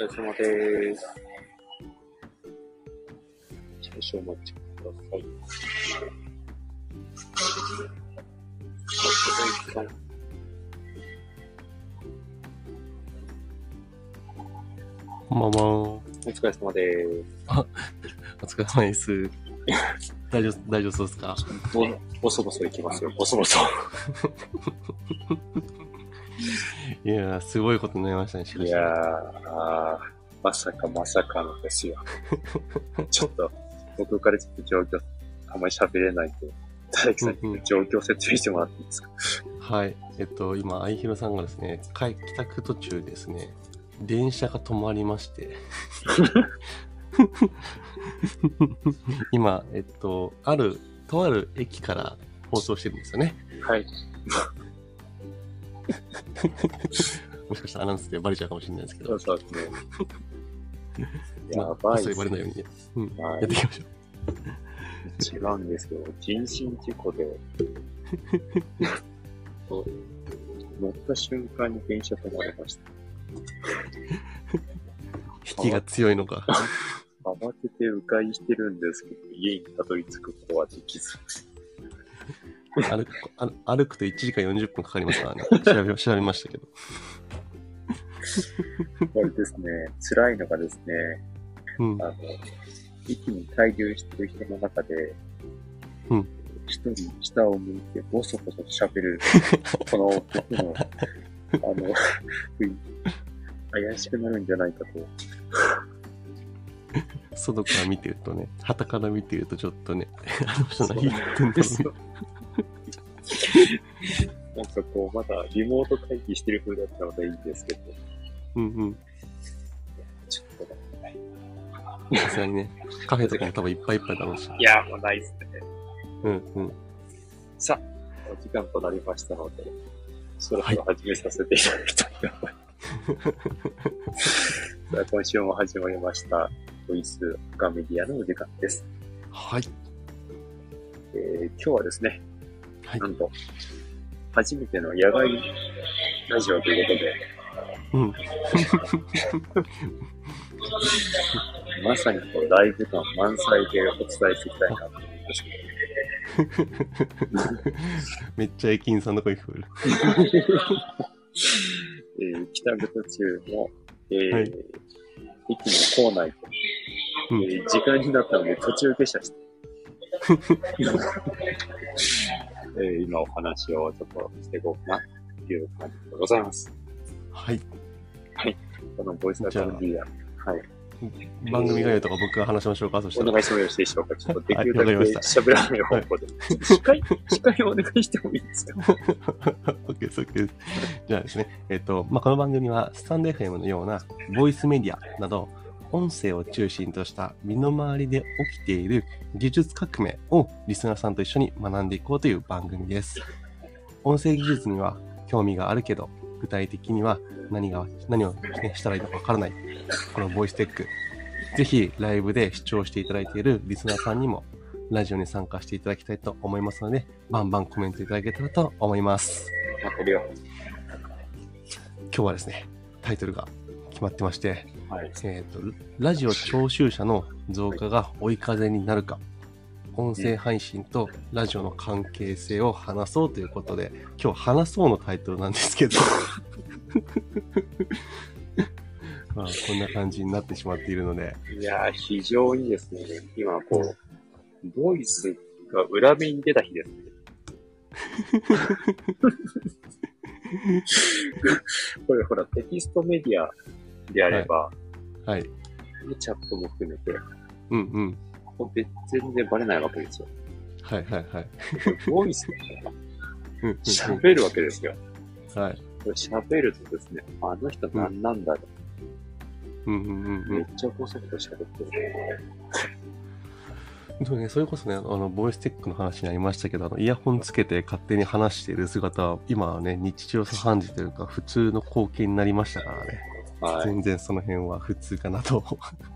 疲れ様でーす。少々お待ちください。あ、小林さん。こんばんは。お疲れ様でーお疲れ様です。大丈夫、大丈夫そうですか？す。ぼ、ぼそぼそいきますよ。ぼそぼそ。いやー、すごいことになりましたね、しかし。いやまさかまさかのですよ。ちょっと、僕からちょっと状況、あんまり喋れないんで、大樹さんに状況を説明してもらっていいですか、はい。えっと、今、愛弘さんがですね、帰帰宅途中ですね、電車が止まりまして、今、えっと、ある、とある駅から放送してるんですよね。はい。もしかしたらアナウンスでバレちゃうかもしれないですけどそう、そうですね。やまあ、ばいねにバレないように、うん、はいやっていきましょう。違うんですけど、人身事故で、乗った瞬間に電車止まりました。引きが強いのか。慌てて迂回してるんですけど、家にたどり着くことはできず。歩く歩歩くと1時間40分かかりますからね。調べ調べましたけど。これですね、辛いのがですね、うんあ。の、駅に滞留してる人の中で、うん一人下を向いてボソボソ喋る、この僕の、あの、雰囲気怪しくなるんじゃないかと。外から見てるとね、旗から見てるとちょっとね、あの人何言ってんだですろよ。なんかこう、まだリモート会議してる風だったのでいいんですけど、う。うんうん。ちょっとね、さすがにね、カフェとかも多分いっぱいいっぱいだろうし。いや、もうないっすね。うんうん。さあ、お時間となりましたので、そろそろ始めさせていただきたいと思います。さあ、今週も始まりました、ボイスガメディアのお時間です。はい。えー今日はですね、はい。なんと、初めての野外ラジオということで、うん。まさにこうライブ感満載でお伝えしていきたいなと思うんですけ めっちゃ駅員さんの声聞こえる。ど、えー帰宅途中の、えーはい。駅の構内と、うん。えー時間になったので途中下車して、えー今お話をちょっとしていこうかなという感じでございます。はい。このボイスガメディア、はい。番組概要とか僕が話しましょうか、そしたら。お願いしてもよろしいでしょうか。ちょっとできるだけ喋らない方向で。司会、司会をお願いしてもいいですか？OK です、OK です。じゃあですね、えっ、と、まあ、この番組は、スタンド FM のような、ボイスメディアなど、音声を中心とした身の回りで起きている技術革命をリスナーさんと一緒に学んでいこうという番組です。音声技術には興味があるけど、具体的には何が、何を、ね、したらいいのかわからない。このボイステック。ぜひライブで視聴していただいているリスナーさんにもラジオに参加していただきたいと思いますので、バンバンコメントいただけたらと思います。今日はですね、タイトルが決まってまして、はい。えっ、と、ラジオ聴衆者の増加が追い風になるか、音声配信とラジオの関係性を話そうということで、今日話そうのタイトルなんですけど、まあ、こんな感じになってしまっているので、いやー、非常にですね、今こう、ボイスが裏目に出た日ですね。これほら、テキストメディアであれば、はい。チャットも含めて、うんうん。ここで全然バレないわけですよ。はいはいはい。ボイスで喋るわけですよ。うんはい。これ喋るとですね、あの人何なんだろうんうんうんう。うんめっちゃこそこそ喋ってる。そうね、それこそね、あの、ボイステックの話になりましたけど、あの、イヤホンつけて勝手に話している姿は、今はね、日常茶飯事というか、普通の光景になりましたからね。はい。全然その辺は普通かなと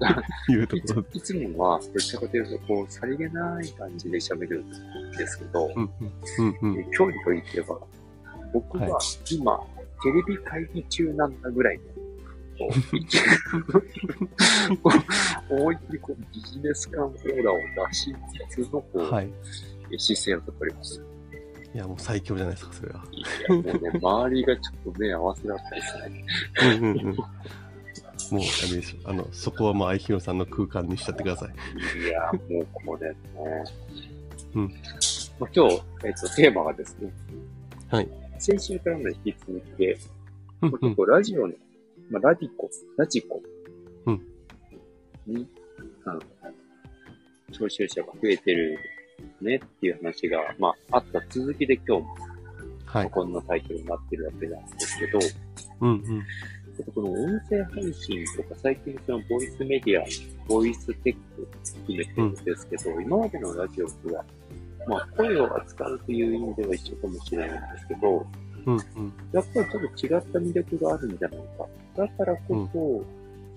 いうところで。いつもは、どちらかというと、こう、さりげない感じで喋るんですけど、うんうん、うんうん。距離といってば、僕はは今、テレビ会議中なんだぐらいのと、思 いっきりこうビジネス感オーラを出しつつのこう、はい。姿勢をとっております。いや、もう最強じゃないですか、それは。いや、もうね、周りがちょっと目合わせだったですね。うんうんうん。もう、あれでしょ。あの、そこはもう、愛ひろさんの空間にしちゃってください。いや、もうこれね。うんまあ、今日、えっと、テーマがですね。はい。先週からの引き続きで、うんうん。結構ラジオの、まあ、ラディコ、ラジコうんに、あの、聴取者が増えてるねっていう話が、まあ、あった続きで今日もはい。こんなタイトルになってるわけなんですけど、うんうん。ちょっとこの音声配信とか最近そのボイスメディア、ボイステック含めてるんですけど、今までのラジオとは、まあ声を扱うという意味では一緒かもしれないんですけど、うんうん。やっぱりちょっと違った魅力があるんじゃないか。だからこそ、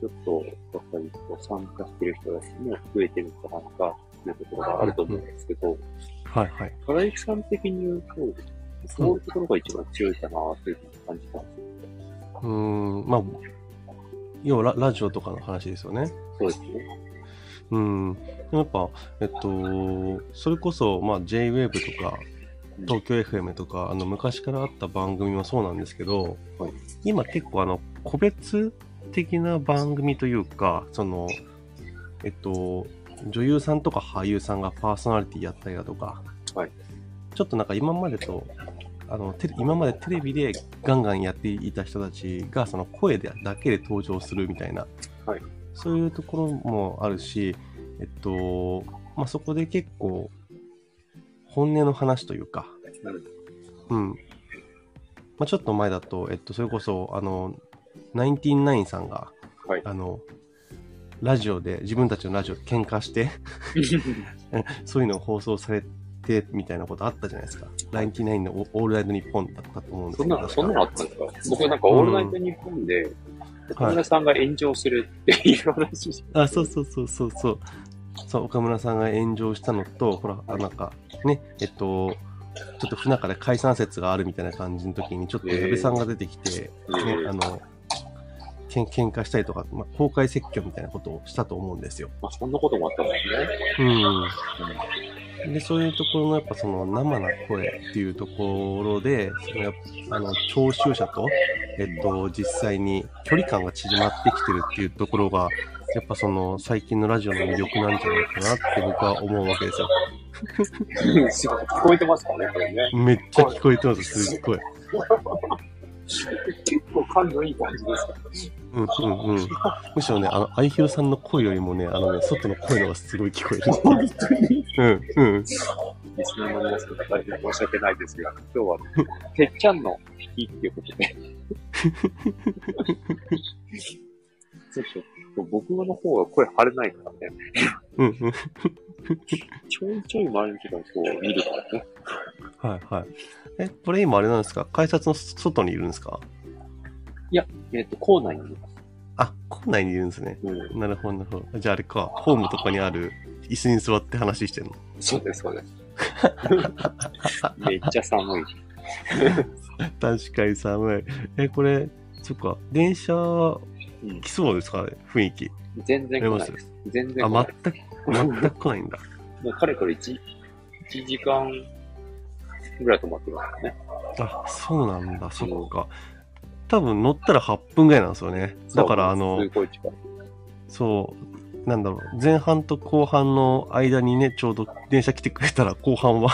ちょっと、やっぱりこう参加してる人たちも増えてるんじゃないかっていうところがあると思うんですけど、はいはい。トライクさん的に言うと、そういうところが一番強いかなというふうに感じたんですよ。うーん、まあ、要はララジオとかの話ですよね。そうですね。うん。でもやっぱ、えっと、それこそ、まあ、JWAVE とか、東京 FM とか、あの、昔からあった番組もそうなんですけど、はい今結構あの、個別的な番組というか、その、えっと、女優さんとか俳優さんがパーソナリティやったりだとか、はい。ちょっとなんか今までと、あの、テレ今までテレビでガンガンやっていた人たちが、その声でだけで登場するみたいな、はい。そういうところもあるし、えっと、まあ、そこで結構、本音の話というか、うん。まあ、ちょっと前だと、えっと、それこそ、あの、ナインティナインさんが、はい。あの、ラジオで、自分たちのラジオで喧嘩して、そういうのを放送されて、みたいなことあったじゃないですか。ナインティナインのオオールナイトニッポンだったと思うんですけど。そんなの、んなのあったんですか？僕なんか、オールナイトニッポンで、岡村さんが炎上するっていう話しあ、そうそうそうそうそう。そう、岡村さんが炎上したのと、ほら、あなんか、ね、えっと、ちょっと不仲で解散説があるみたいな感じの時に、ちょっと矢部さんが出てきて、ね、えーあの、けん喧嘩したりとか、まあ、公開説教みたいなことをしたと思うんですよ。まあ、そんなこともあったんですね。うん。で、そういうところのやっぱその生な声っていうところで、そのやっぱあの、聴衆者と、えっと、実際に距離感が縮まってきてるっていうところが、やっぱその最近のラジオの魅力なんじゃないかなって僕は思うわけですよ。聞こえてますかね、これね。めっちゃ聞こえてます、すっごい。結構感度いい感じですかうんうんうん。むしろね、あの、愛ひろさんの声よりもね、あのね、外の声の方がすごい聞こえる。本当にうんうん。リスナーの皆さん大変申し訳ないですが、今日は、てっちゃんの日っていうことで。ちょっと、僕の方は声張れないからね。うんうん。ちょいちょい周りの人がこう見るからね。はいはい。え、これ今あれなんですか？改札の外にいるんですか？えっ、と、校内にいます。あ、校内にいるんですね。うん。なるほど、なるほど。じゃああれか、ホームとかにある椅子に座って話してんの？そうです、そうです。めっちゃ寒い。確かに寒い。え、これ、そっか、電車うん来そうですか？ね雰囲気。全然来ないです。全然来なあい、全く、全く来ないんだ。もうかれこれ1、1時間ぐらい止まってますからね。あ、そうなんだ、そっか。多分乗ったら8分ぐらいなんですよね。だから、あの。そう、なんだろう、前半と後半の間にね、ちょうど電車来てくれたら、後半は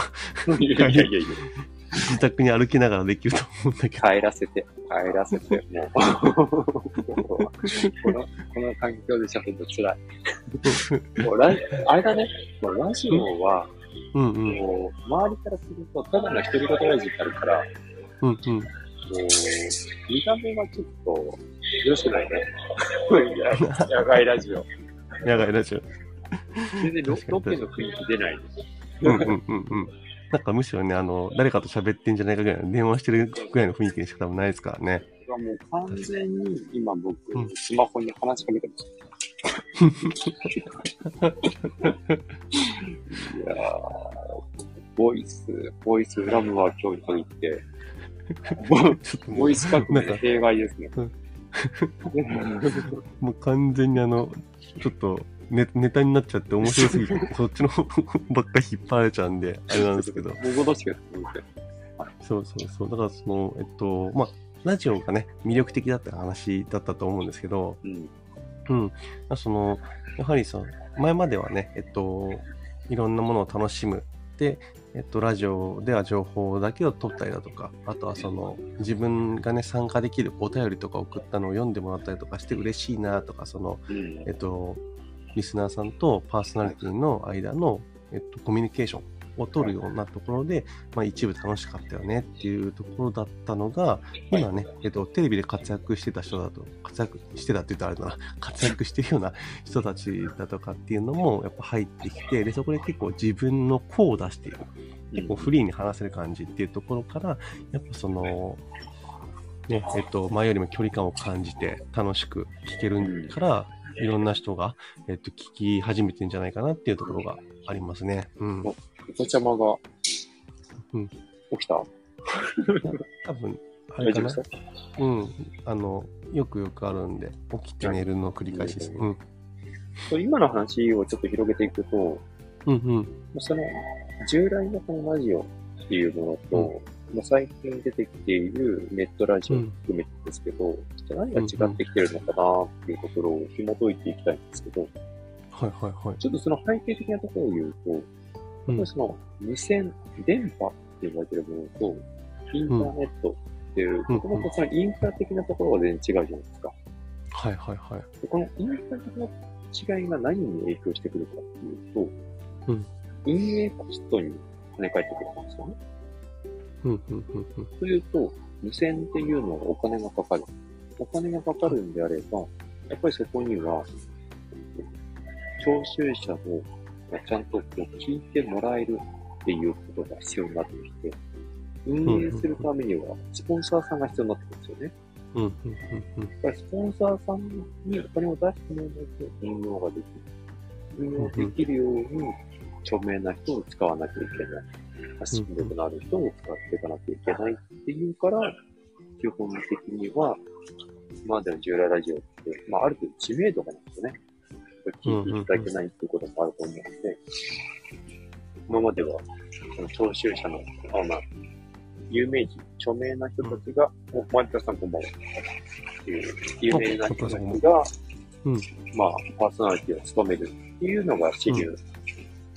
いやいやいや自宅に歩きながらできると思うんだけど。帰らせて、帰らせて、もう。この、この環境で喋ると辛い。もうラあれだね、もうラジオは、うんうん、もう、周りからすると、ただの独り言ラジオになるから、うんうん。もう、見た目がちょっと、よろしくないね。野外ラジオ。やばいラジオ。全然ロ確かにロケの雰囲気出ない。うんうんうんうん。なんかむしろね、あの、誰かと喋ってんじゃないかぐらいの、電話してるぐらいの雰囲気にしか多分ないですからね。もう完全に今僕うん、スマホに話しかけてます。いやーボイス、ボイス恨むは今日に限って、ボちょっともうボイス革なんか命弊害ですね。もう完全にあの、ちょっとネネタになっちゃって面白すぎて、そっちの方ばっかり引っ張られちゃうんで、あれなんですけど。そうそうそう。だからその、えっと、まあ、ラジオがね、魅力的だった話だったと思うんですけど、うん。うん。その、やはりさ、前まではね、えっと、いろんなものを楽しむ。で、えっと、ラジオでは情報だけを取ったりだとか、あとはその、自分がね、参加できるお便りとか送ったのを読んでもらったりとかして嬉しいなとか、その、うんえっと、リスナーさんとパーソナリティの間の、えっと、コミュニケーションを取るようなところで、まあ、一部楽しかったよねっていうところだったのが、今ね、えっと、テレビで活躍してた人だと、活躍してたって言ったらあれだな、活躍してるような人たちだとかっていうのもやっぱ入ってきて、で、そこで結構自分の声を出している。結構フリーに話せる感じっていうところから、やっぱその、ね、えっと、前よりも距離感を感じて楽しく聞けるから、いろんな人が、えっと、聞き始めてんじゃないかなっていうところがありますね。うん。おおちゃまが、うん起きた？多分、あれかな？うん。あの、よくよくあるんで、起きて寝るの繰り返しです。うん。今の話をちょっと広げていくと、うんうん。その、従来のこのラジオっていうものと、まあ、最近出てきているネットラジオ含めてですけど、ちょっと何が違ってきてるのかなっていうところを紐解いていきたいんですけど、はいはいはい。ちょっとその背景的なところを言うと、うんやっぱりその無線、電波って言われてるものと、インターネットっていう、うんもともとそのインフラ的なところは全然違うじゃないですか。はいはいはい。でこのインフラ的な違いが何に影響してくるかっていうと、うん運営コストに跳ね返ってくるんですよね。うんうんうんうん。というと、無線っていうのはお金がかかる。お金がかかるんであれば、やっぱりそこには、聴衆者をちゃんとこう聞いてもらえるっていうことが必要になってきて、運営するためには、スポンサーさんが必要になってくるんですよね。うんうんうんうん。だからスポンサーさんにお金を出してもらわないと運用ができる。運用できるように、著名な人を使わなきゃいけない。発信力のある人を使っていかなきゃいけないっていうから、基本的には、今までの従来ラジオって、まあ、ある程度知名度がないとね、聞いていただけないっていうこともあると思うので、今までは、その聴衆者の、あまあ、有名人、著名な人たちが、お、マリカさんこんばんは。っていう、有名な人たちが、うん。まあ、パーソナリティを務めるっていうのが主流。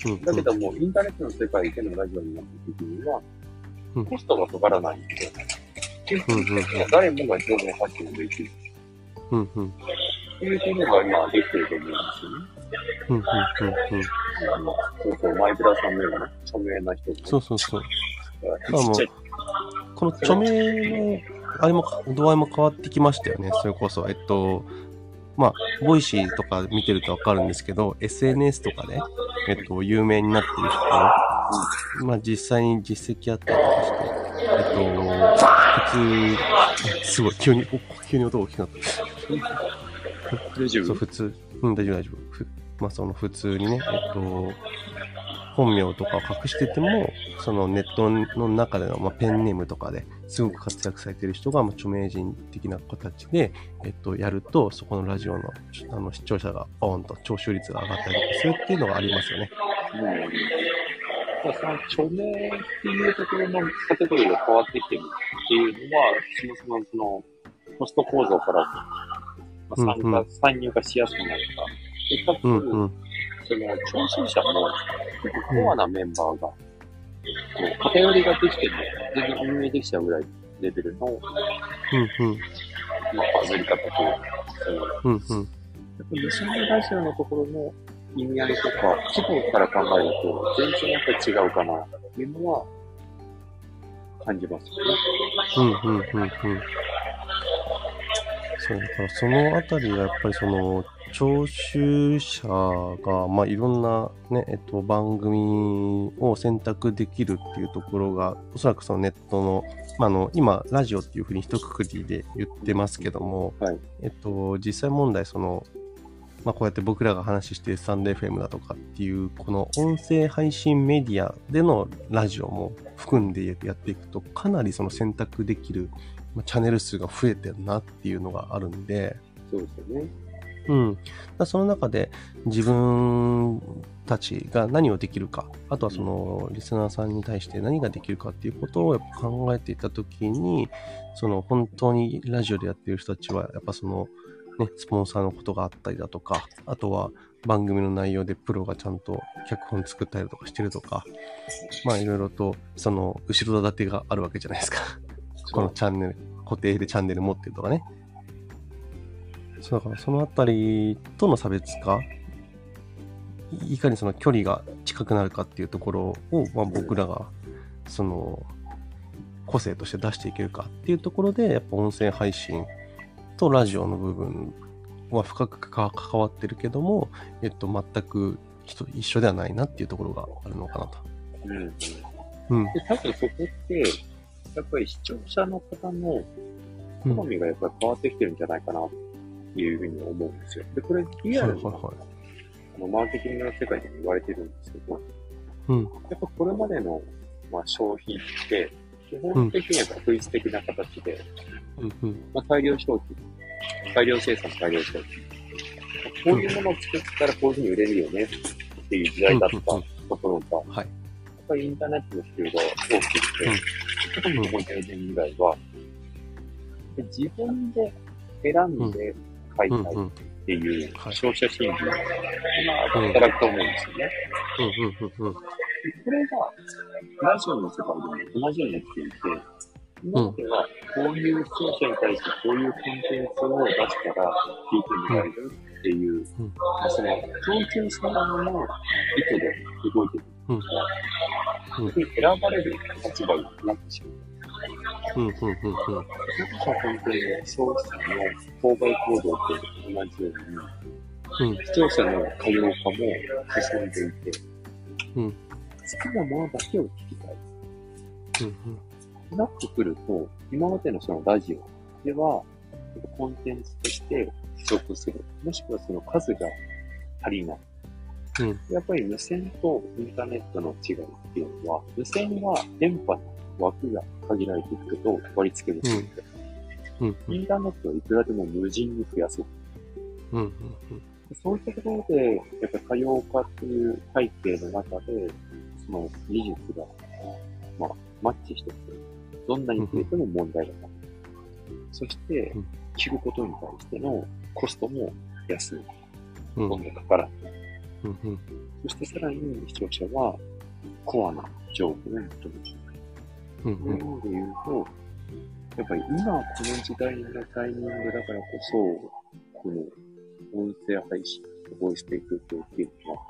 うん。だけども、インターネットの世界でのラジオになった時にはうん、コストがかからないんで、基本的には誰もが情報発信できる。うんうんいうのが今できてると思うんですよね。うんうんうんうん。そうそう、マイブラさんのような著名な人が、そうそうそう。ちっちゃい、この著名の、あれも、度合いも変わってきましたよね。それこそ、えっと、まあ、 Voicy とか見てるとわかるんですけど、SNS とかで、えっと、有名になってる人、まあ、実際に実績あったりとかして、えっと、普通、すごい、急に、お急に音が大きくなった。そう、大丈夫？普通。うん、大丈夫、大丈夫。ふまあ、その普通にね、えっと、本名とかを隠してても、そのネットの中での、まあ、ペンネームとかですごく活躍されてる人が、まあ、著名人的な形で、えっと、やると、そこのラジオのあの視聴者がポーンと聴取率が上がったりとかするっていうのがありますよね。うん。その著名っていうところのカテゴリーが変わってきてるっていうのは、そもそもその、コスト構造からも、まあ、参加、参入がしやすくなるか。で、かつ、うんうん。その、聴衆者も、コアなメンバーが、こう、偏りができても、全然運営できちゃうぐらいレベルの、うんうん。まあ、バズり方というか、その、うんうん。無線ラジオのところの意味合いとか、規模から考えると、全然やっぱり違うかな、というのは、感じますよね。うんうんうんうん。そう、だからそのあたりがやっぱりその、聴衆者が、まあ、いろんなね、えっと、番組を選択できるっていうところが、おそらくそのネットの、まあ、あの、今、ラジオっていうふうに一括りで言ってますけども、はい。えっと、実際問題、その、まあ、こうやって僕らが話しているスタンド FM だとかっていう、この音声配信メディアでのラジオも含んでやっていくと、かなりその選択できるまあチャンネル数が増えてるなっていうのがあるんで、そうですよね。うん。だその中で自分たちが何をできるか、あとはそのリスナーさんに対して何ができるかっていうことをやっぱ考えていったときに、その本当にラジオでやってる人たちは、やっぱその、ね、スポンサーのことがあったりだとか、あとは番組の内容でプロがちゃんと脚本作ったりとかしてるとか、まあいろいろとその後ろ盾があるわけじゃないですか。このチャンネル、固定でチャンネル持ってるとかね。そうだからそのあたりとの差別化、いいかにその距離が近くなるかっていうところを、まあ、僕らがその個性として出していけるかっていうところで、やっぱ音声配信とラジオの部分は深く関わってるけども、えっと、全く一緒ではないなっていうところがあるのかなと。うん。うん。で、多分そこって、やっぱり視聴者の方のうん好みがやっぱり変わってきてるんじゃないかなっていうふうに思うんですよ。で、これリアルなはいはいはい。あのマーケティングの世界でも言われてるんですけど、うん。やっぱこれまでの、まあ、消費って、基本的には確率的な形で、うんうん。まあ、大量消費、大量生産、大量消費。こういうものを作ったらこういうふうに売れるよねっていう時代だったところが、はい。ぱりインターネットの普及が大きくて、特にここ10年ぐらいは、で自分で選んで買いたいっ。ていうはい。消費者心理が今働くと思うんですよね。うん。うん。うん。うん。でこれが、ラジオの世界でも同じようになっていて、今まではこういう視聴者に対してこういうコンテンツを出したら聞いてもらえるっていう、うん。まあその共通したものの意図で動いてるうんうん選ばれる立場になってしまう。うんうんうんうん。本当に消費者の購買行動と同じように、うん視聴者の多様化も進んでいて、うん好きなものだけを聞きたい。うんなってくると、今までのそのラジオでは、コンテンツとして不足する。もしくはその数が足りない。うんやっぱり無線とインターネットの違いっていうのは、無線は電波の枠が限られていくと割り付けるし、うんインターネットはいくらでも無人に増やせる。うんうんそういったところで、やっぱり多様化っていう背景の中で、その技術が、まあ、マッチしてくる。どんなに増えても問題がない。そしてうん、聞くことに対してのコストも安い。うんどんどんかからない。うんうんそしてさらに視聴者は、コアな情報を求めている。うんそういう意味で言うと、やっぱり今この時代のタイミングだからこそ、この音声配信、ボイステイクっていうのは、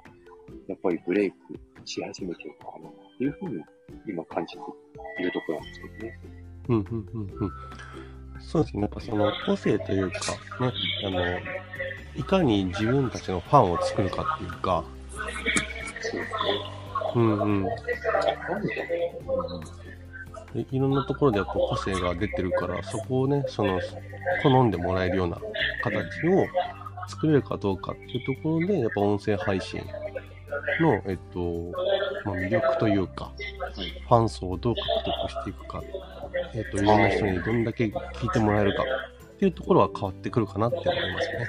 やっぱりブレイクし始めてるのかなっていうふうに今感じているところなんですけどね。うんそうですね。やっぱその個性というか、ね、あの、いかに自分たちのファンを作るかっていうか、う。んうん。いろんなところでやっぱ個性が出てるから、そこをね、その、好んでもらえるような形を作れるかどうかっていうところで、やっぱ音声配信の、えっと、まあ、魅力というか、ファン層をどう獲得していくか、えっと、いろんな人にどんだけ聞いてもらえるかっていうところは変わってくるかなって思いますね。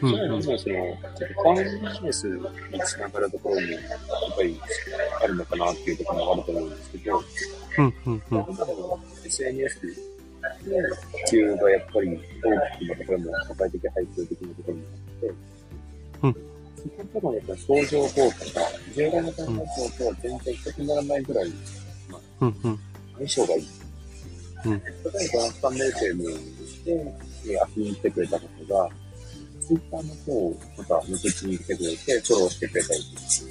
そっちのもその、ちょっとファンビジネスにつながるところも、やっぱりあるのかなっていうところもあると思うんですけど、うんうんうん。SNS の普及がやっぱり大きなところも社会的背景的なところもあって、うんそことのやっぱり相乗効果が、従来の観光とは全然一つにならないぐらいうんうん。相性がいい。うん例えば、スタンド FM でえー遊びに来てくれた方が、ツイッターの方をまた抜け地に来てくれて、フォローしてくれたりとか、ツ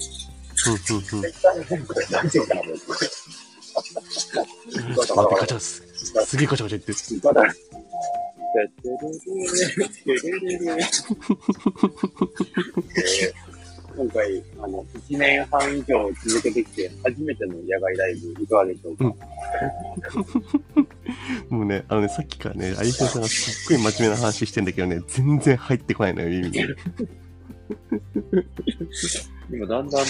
イッターの方これ大丈夫かな、僕。ガす。すげえガチャガチャ言ってる。ガタガタ。ててれれれてれれれえー今回、あの、1年半以上続けてきて、初めての野外ライブ、いかがでしょうか、もうね、あのね、さっきからね、あゆひろさんがすっごい真面目な話してんだけどね、全然入ってこないのよ、耳に。今だんだんなんかこ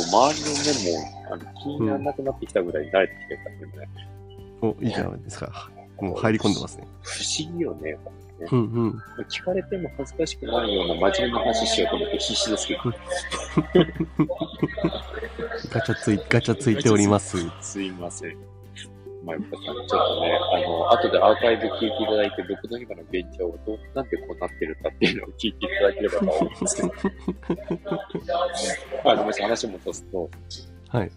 う、周りの目も、あの、気にならなくなってきたぐらいに慣れてきてたんでね。お、いいじゃないですか。もう入り込んでますね。不思議よね。うんうん。聞かれても恥ずかしくないような真面目な話しようと思って必死ですけど。ガチャつい、ガチャついております。すいません。まゆかさん、ちょっとね、あの、後でアーカイブ聞いていただいて、僕の今の現状をどう、なんでこうなってるかっていうのを聞いていただければと思うんですけど。あ、ごめんなさい、話を戻すと、はい。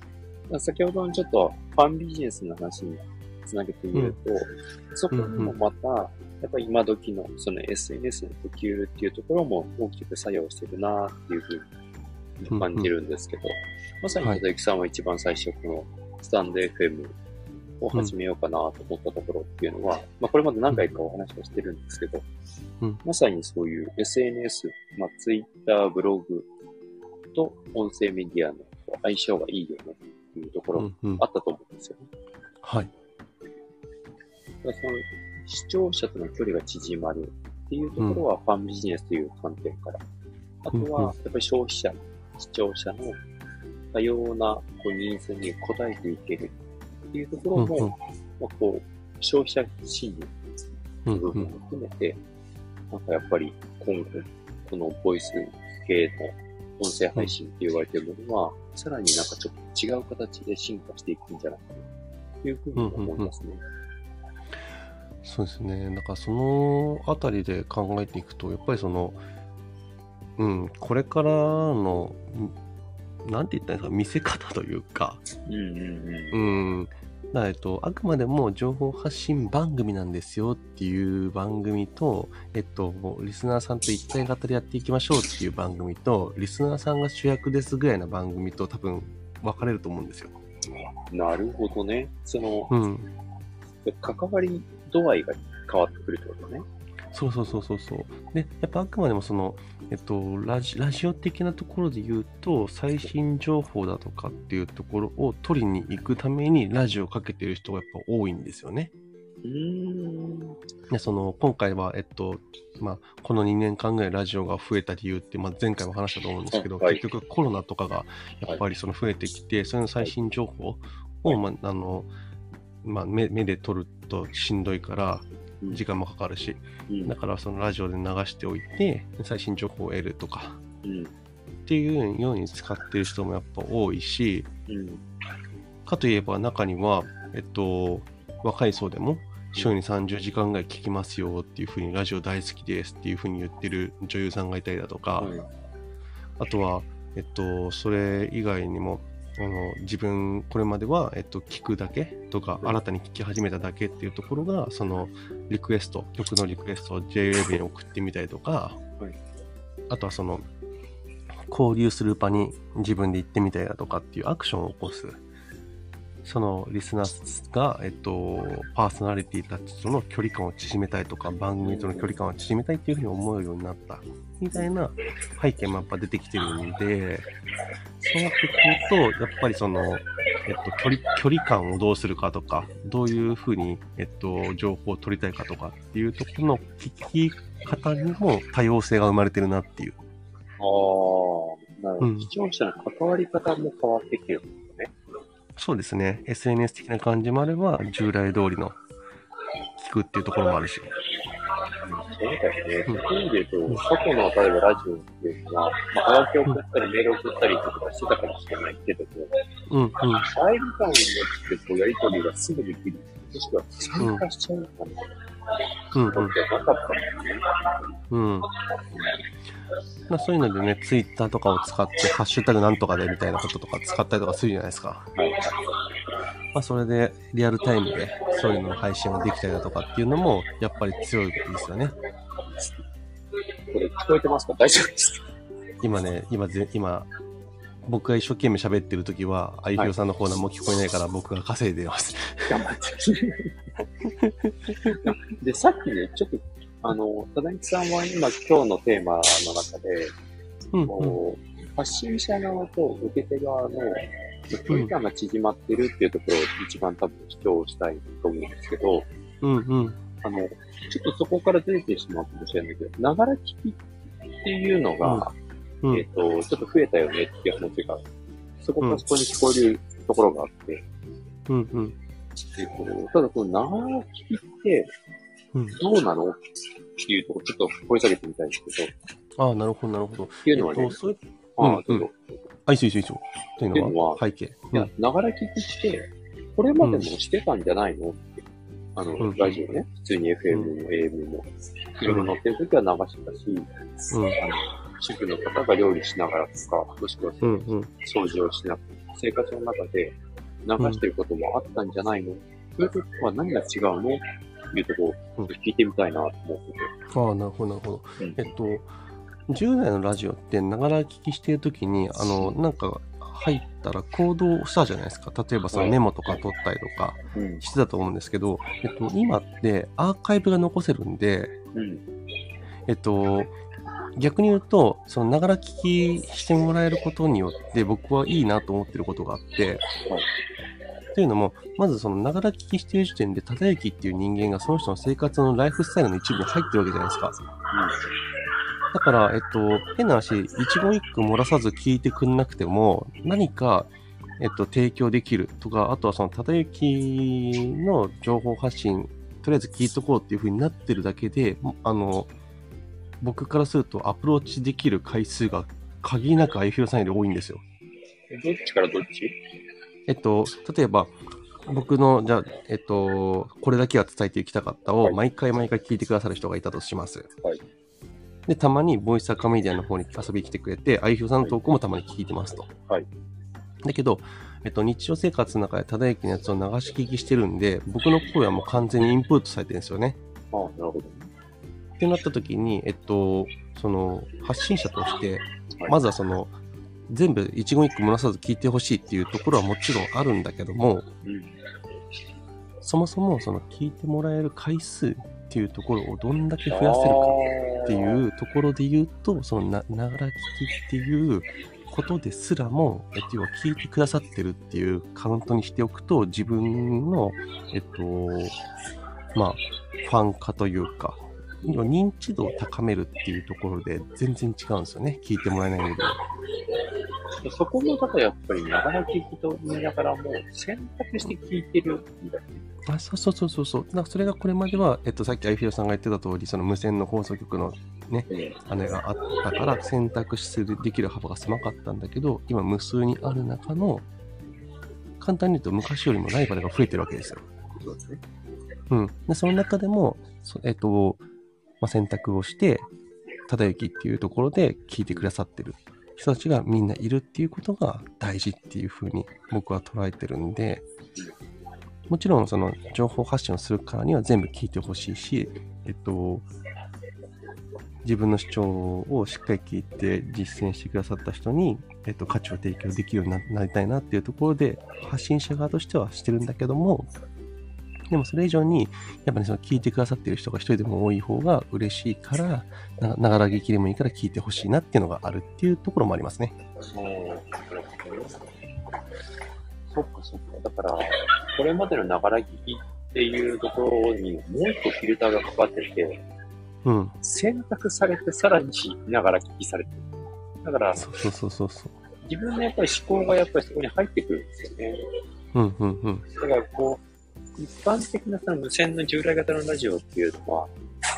先ほどのちょっとファンビジネスの話につなげてみると、そこにもまた、やっぱり今時のその SNS の普及っていうところも大きく作用してるなっていうふうに感じるんですけど、まさにはい鈴木さんは一番最初このスタンド FM を始めようかなと思ったところっていうのは、まあこれまで何回かお話をしてるんですけど、うんまさにそういう SNS、まあ Twitter、ブログと音声メディアの相性がいいよねっていうところうんうんあ。ったと思うんですよね。はい。だからその視聴者との距離が縮まるっていうところはファンビジネスという観点から。あとうんうんは、やっぱり消費者、視聴者の多様なこうニーズに応えていけるっていうところも、うんうんまあ、こう消費者心理うんうんの部分も含めて、なんかやっぱり今後、このボイス系の音声配信って言われてるものは、さらになんかちょっと違う形で進化していくんじゃないかな、というふうに思いますね。そうですね。だからそのあたりで考えていくと、やっぱりその、うん、これからの、んなんて言ったらいいんですか、見せ方というか、うんうんうん。うん、だからえっと、あくまでも情報発信番組なんですよっていう番組と、えっと、リスナーさんと一体型でやっていきましょうっていう番組と、リスナーさんが主役ですぐらいな番組と多分分かれると思うんですよ。なるほどね。その、うん。関わり度合いが変わってくるってことね。そうそうそうそうそう。で、やっぱあくまでもその、えっと、ラジラジオ的なところで言うと、最新情報だとかっていうところを取りに行くためにラジオをかけてる人がやっぱ多いんですよね。うーん。でその今回は、えっとまあ、この2年間ぐらいラジオが増えた理由って、まあ、前回も話したと思うんですけど、はい結局コロナとかがやっぱりその増えてきて、それの最新情報を、まああのまあ、目目で撮るとしんどいから時間もかかるし、うん。だからそのラジオで流しておいて最新情報を得るとか。うん。っていうように使ってる人もやっぱ多いしうん。かといえば中には、えっと、若い層でも週に30時間ぐらい聞きますよっていうふうにラジオ大好きですっていうふうに言ってる女優さんがいたりだとか、はい。あとは、えっと、それ以外にもあの自分これまでは、えっと、聞くだけとかうん。新たに聞き始めただけっていうところがそのリクエスト曲のリクエストを JWave に送ってみたりとか、はい。あとはその交流する場に自分で行ってみたりだとかっていうアクションを起こすそのリスナーが、えっと、パーソナリティたちとの距離感を縮めたいとか番組との距離感を縮めたいっていうふうに思うようになったみたいな背景もやっぱ出てきてるんでそうなってくるとやっぱりその、えっと、距離距離感をどうするかとかどういうふうに、えっと、情報を取りたいかとかっていうところの聞き方にも多様性が生まれてるなっていう。ああ、なるほど。うん視聴者の関わり方も変わってきてる。そうですね。SNS 的な感じもあれば、従来通りの聞くっていうところもあるし。そうだよね。そういう意味で言うと、過去の例えばラジオっていうのは、まあ、はがきを送ったり、メールを送ったりとかしてたかもしれないけども、うんうん。サイズ感を持ってこうやりとりがすぐできる。もしくは参加しちゃうかな。うんうんなかったね。うん。まあ、そういうのでね、ツイッターとかを使って、ハッシュタグなんとかでみたいなこととか使ったりとかするじゃないですか。はい。まあ、それでリアルタイムでそういうのの配信ができたりだとかっていうのも、やっぱり強いですよね。これ聞こえてますか？大丈夫ですか？今ね、今ぜ、今、僕が一生懸命喋ってる時は、あゆひろさんの方何も聞こえないから僕が稼いでます。頑張って。で、さっきね、ちょっと、あの、ただきさんは今、今日のテーマの中で、うんうん。発信者側と受け手側の距離感が縮まってるっていうところを一番多分主張したいと思うんですけど、うんうん。あの、ちょっとそこからずれてしまうかもしれないけど、ながら聞きっていうのが、うんえっ、と、ちょっと増えたよねっていう話が、そこからそこに聞こえるところがあって、うんうん。えっと、ただこのながら聞きってうん。どうなのっていうところちょっと掘り下げてみたいんですけど、ああ、なるほど、なるほど。っていうのはねえっと、、そういう、ああ、うんどうぞあ、いいですよ、いいですよ。というのはは背景。いや、ながら聞きって、これまでもしてたんじゃないの？って。あの、うんラジオね、普通に FM も AM も、いろいろ乗ってる時は流してたし、うんあの、主婦の方が料理しながらとか、もしくはうんうん。掃除をしながら、生活の中で流してることもあったんじゃないの、そういう時は何が違うの？っていうところを聞いてみたいなと思ってて。ああ、なるほど、なるほど。うんえっと、従来のラジオって、ながら聞きしてるときに、あの、なんか、入ったら行動したじゃないですか。例えばそのメモとか取ったりとかうん。してたと思うんですけど、えっと、今ってアーカイブが残せるんで、うん。えっと、逆に言うと、そのながら聞きしてもらえることによって僕はいいなと思ってることがあって、というのも、まずそのながら聞きしてる時点で、忠之っていう人間がその人の生活のライフスタイルの一部に入ってるわけじゃないですか。だから、えっと、変な話、一言一句漏らさず聞いてくんなくても、何か、えっと、提供できるとか、あとはその、忠之の情報発信、とりあえず聞いとこうっていう風になってるだけで、あの、僕からするとアプローチできる回数が限りなくあゆひろさんより多いんですよ。どっちからどっち？えっと、例えば、僕の、じゃあ、えっと、これだけは伝えていきたかったを、はい毎回毎回聞いてくださる人がいたとします。はいで、たまに、ボイスアカメディアの方に遊びに来てくれて、あゆひろさんの投稿もたまに聞いてますと。はいだけど、えっと、日常生活の中で忠之のやつを流し聞きしてるんで、僕の声はもう完全にインプットされてるんですよね。ああ、なるほどね。ってなった時に、えっと、その、発信者として、はいまずはその、全部一言一句漏らさず聞いてほしいっていうところはもちろんあるんだけども、うん。そもそもその聞いてもらえる回数っていうところをどんだけ増やせるかっていうところで言うと、そのなながら聞きっていうことですらも、えっと、要は聞いてくださってるっていうカウントにしておくと、自分の、えっと、まあ、ファン化というか、認知度を高めるっていうところで全然違うんですよね。聞いてもらえないので。そこの方やっぱりながら聞きと言いながらも選択して聞いてる。あそうそうそうそうそう。だからそれがこれまでは、えっと、さっきアイフィロさんが言ってた通り、その無線の放送局のうん。姉があったから選択するできる幅が狭かったんだけど、今無数にある中の、簡単に言うと昔よりもライバルが増えてるわけですよ。そうん。で、その中でも、そえっと、まあ、選択をして、忠之っていうところで聞いてくださってる。人たちがみんないるっていうことが大事っていうふうに僕は捉えてるんで、もちろんその情報発信をするからには全部聞いてほしいし、えっと、自分の主張をしっかり聞いて実践してくださった人に、えっと、価値を提供できるようになりたいなっていうところで、発信者側としてはしてるんだけども、でもそれ以上に、やっぱりその聞いてくださってる人が一人でも多い方が嬉しいから、なながら聞きでもいいから聞いてほしいなっていうのがあるっていうところもありますね。そうなるほどねそっかそっか。だから、これまでのながら聞きっていうところにもう一個フィルターがかかってて、うん。選択されてさらにながら聞きされてる。だから、そうそうそうそうそう。自分のやっぱり思考がやっぱりそこに入ってくるんですよね。うんうんうん。だからこう、一般的なその無線の従来型のラジオっていうのは、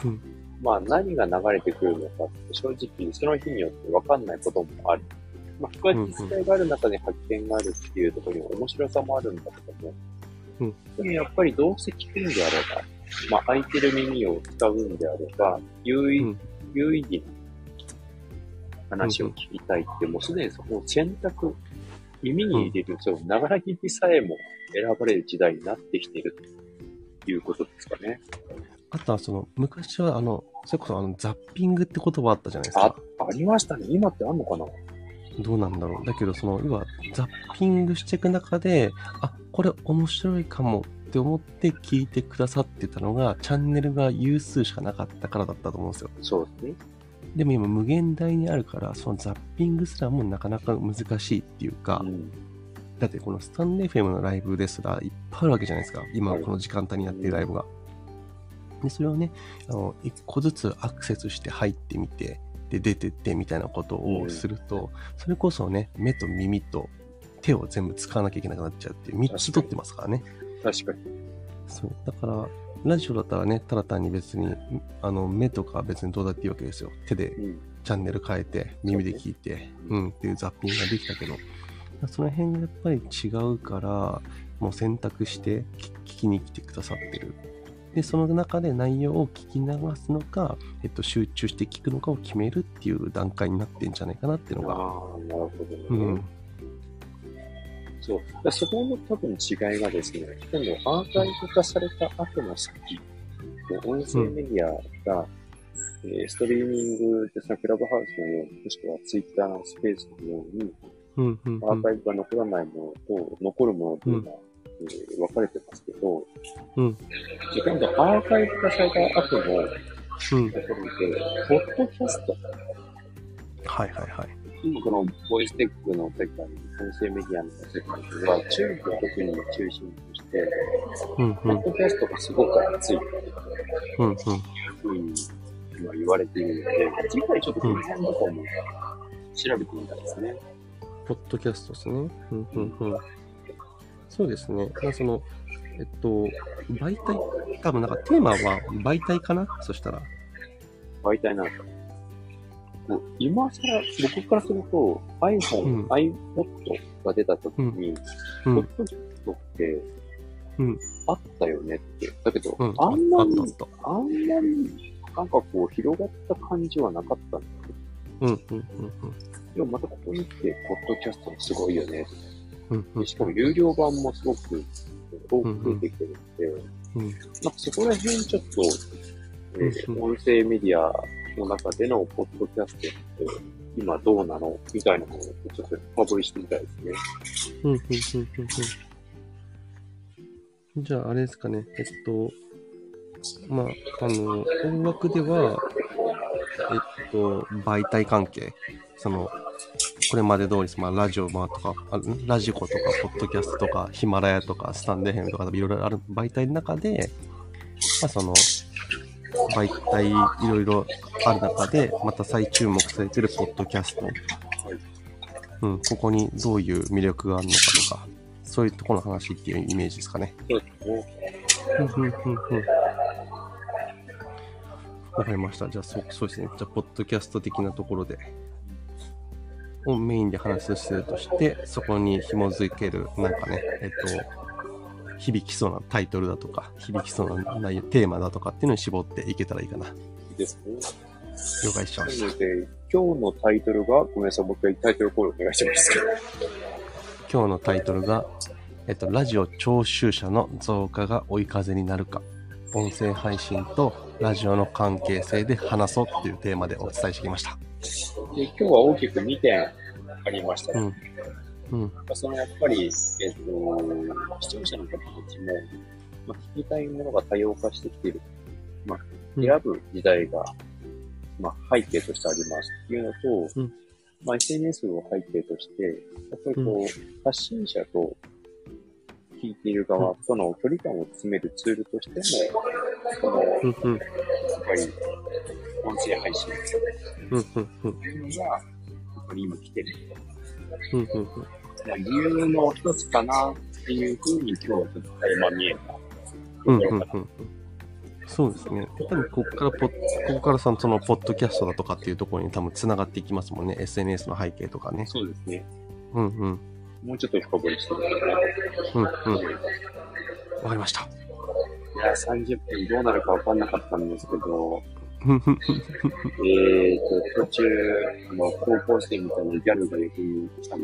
うん。まあ何が流れてくるのかって正直その日によって分かんないこともある。まあ、不確実性がある中で発見があるっていうところに面白さもあるんだけども、うん。でもやっぱりどうせ聞くんであれば、まあ空いてる耳を使うんであれば、有意、うん。有意義な話を聞きたいって、もうすでにその選択、耳に入れる、そう、ながら聞きさえも選ばれる時代になってきているということですかね。あとはその、昔はあの、それこそあの、ザッピングって言葉あったじゃないですあか。、ありましたね。今ってあんのかな？どうなんだろう。だけど、その、要は、ザッピングしていく中で、あ、これ面白いかもって思って聞いてくださってたのが、チャンネルが有数しかなかったからだったと思うんですよ。そうですね。でも今、無限大にあるから、そのザッピングすらもなかなか難しいっていうか、うん。だってこのスタンレー FM のライブですらいっぱいあるわけじゃないですか。今はいこの時間帯にやってるライブが。で、それをね、あの、一個ずつアクセスして入ってみて、で、出てってみたいなことをすると、それこそね、目と耳と手を全部使わなきゃいけなくなっちゃうっていう、3つ取ってますからね。確かに。そう。だから、ラジオだったらね、ただ単に別に、あの、目とか別にどうだっていいわけですよ。手でうん。チャンネル変えて、耳で聞いて、うん、っていうザッピングができたけど、その辺がやっぱり違うから、もう選択して聞聞きに来てくださってる。で、その中で内容を聞き流すのか、えっと、集中して聞くのかを決めるっていう段階になってんじゃないかなっていうのが、ああ、なるほどね。うん、そう。そこの多分違いがですね、今度アーカイブ化された後の先の音声メディアが、えーストリーミングでさ、クラブハウスのように、もしくはツイッターのスペースのように、うん、うん、うんアーカイブが残らないものと、残るものというのは、えー分かれてますけど、うん今度アーカイブ化された後のとこうん。ろで、ポッドキャスト、はいはいはい。今このボイステックの世界、音声メディアの世界では、中国を特に中心として、うん、うん、ポッドキャストがすごく熱いといううん、うん。ふうに今言われているので、次回ちょっとこの辺とかも調べてみたいですね。ポッドキャストですね。うんうんうん。そうですね。まあ、その、えっと、媒体、多分なんかテーマは媒体かな？そしたら。媒体なんか。こう今更、僕からすると iPhone、うん iPod が出た時に、うポッん。ドキャストってうん。あったよねって。だけど、うん。あんまりあんまり、なんかこう、広がった感じはなかったんだけど、た。うんうんでもまたここに来て、ポッドキャストもすごいよね。うんしかも有料版もすごく多く増えてきてるので、うん。なんかそこら辺ちょっと、えーうん音声メディアの中でのポッドキャストって今どうなの？みたいなものをちょっと深掘りしてみたいですね。うんうんうんうんうん。じゃあ、あれですかね。えっと、まあ、あの、音楽では、えっと、媒体関係、その、これまで通りです、まあ、ラジオまあとか、あラジコとか、ポッドキャストとか、ヒマラヤとか、スタンデーヘムとか、いろいろある媒体の中で、まあ、その、媒体いろいろある中で、また再注目されてるポッドキャスト。うん、ここにどういう魅力があるのかとか、そういうところの話っていうイメージですかね。うんうんうんうんわかりました。じゃあ、そそうですね。じゃあ、ポッドキャスト的なところで、をメインで話するとして、そこに紐づける、なんかね、えっと、響きそうなタイトルだとか、響きそうな内容、テーマだとかっていうのに絞っていけたらいいかな。いいですね。了解しました今日のタイトルが、ごめんなさい、もう一回タイトルコールお願いします。今日のタイトルが、えっと、ラジオ聴取者の増加が追い風になるか、音声配信とラジオの関係性で話そうっていうテーマでお伝えしてきました。で今日は大きく2点ありました。うん。うん。そのやっぱり、えっと、視聴者の方たちも、まあ、聞きたいものが多様化してきている。まあ、うん選ぶ時代が、まあ、背景としてありますっていうのと、うんまあ、SNS を背景として、やっぱりこう、発信者と聞いている側との距離感を詰めるツールとしても、この、やっ。ぱり、音声配信うん。うん。というのが、やっぱり今来てる。うん。うん。まあ、理由の一つかなっていうふうに今日はちょっと垣間見えた。うん。うん。うん。そうですね。やっぱりここからポッ、ここからその、その、ポッドキャストだとかっていうところに多分繋がっていきますもんね。SNS の背景とかね。そうですね。うんうん。もうちょっと深掘りしてみたいな。うんうん。わかりました。いや、30分どうなるかわかんなかったんですけど、えーと、途中、あの、高校生みたいなギャルが横に来たの、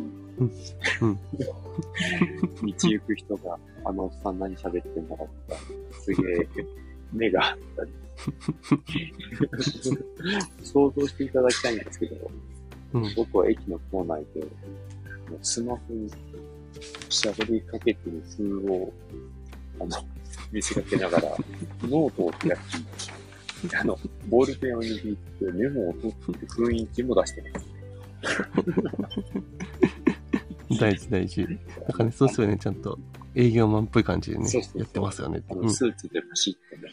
道行く人が、あのおっさん何喋ってんだろうとか、すげえ、目があったり。想像していただきたいんですけど、うん僕は駅の構内で、スマホに喋りかけてる風を、あの、見せかけながら、ノートを開き、あの、ボールペンを握ってメモを取って雰囲気も出してます。大事大事。なんかね、そうですよね。ちゃんと営業マンっぽい感じでねそうそうそう、やってますよね。スーツでパシッとね、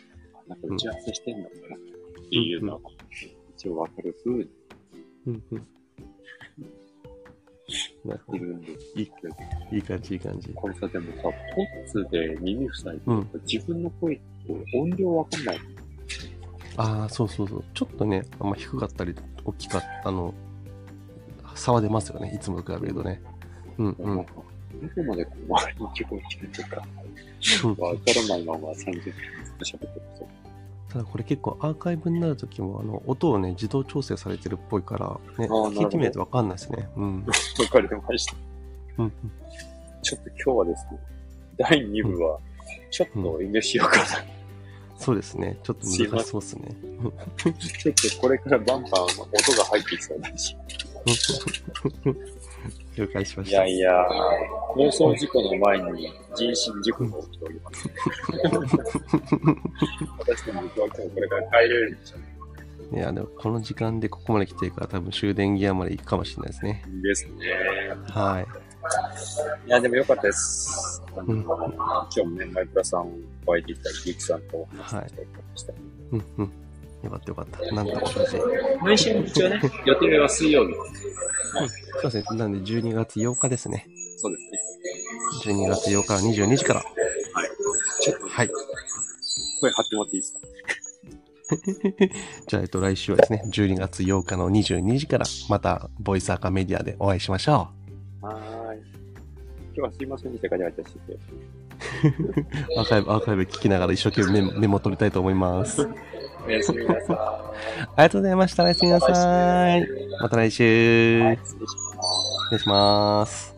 なんか打ち合わせしてんのかなっていうのは、一応わかる風にうんうん。なるほど。いい感じ、いい感じ。これさ、でもさ、ポッツで耳塞いで、うん自分の声って音量わかんない。ああ、そうそうそう。ちょっとね、あんま低かったり、大きかった、あの、差は出ますよね。いつもと比べるとね。うんうん。どこまでこう周りに聞こえてるとか、うんわからないまま30分喋ってますただこれ結構アーカイブになるときも、あの、音をね、自動調整されてるっぽいから、ね、聞いてみないとわかんないですね。うん。わかりました。うんうん。ちょっと今日はですね、第2部は、ちょっと遠慮しようかな。そうですね。ちょっと難しそうですね。ちょっとこれからバンバン音が入ってきそうだし。了解しまいした。やいや、放送事故の前に人身事故が起きております。私ども僕は今日これから帰れるんでしょういや、でもこの時間でここまで来てるから多分終電際まで行くかもしれないですね。ですね。はい。いや、でもよかったです。うん今日もね、マイプラさんお会いできたり、ゆきさんとお話しできたりした。うんうん。よかったよかった。なんとか無事。毎週一応ね、予定は水曜日。そうですね。なんで12月8日ですね。そうですね。12月8日22時から。ちょっとはい。声張ってもらっていいですか？じゃあ、えっと、来週はですね、12月8日の22時から、また、ボイスアカメディアでお会いしましょはーい。今日はすいませんでした、ガチャガチャしてて。う。アーカイブ、アーカイブ聞きながら一生懸命メモ取りたいと思います。おやすみなさい。ありがとうございました。おやすみなさい。また来週。はい。失礼します。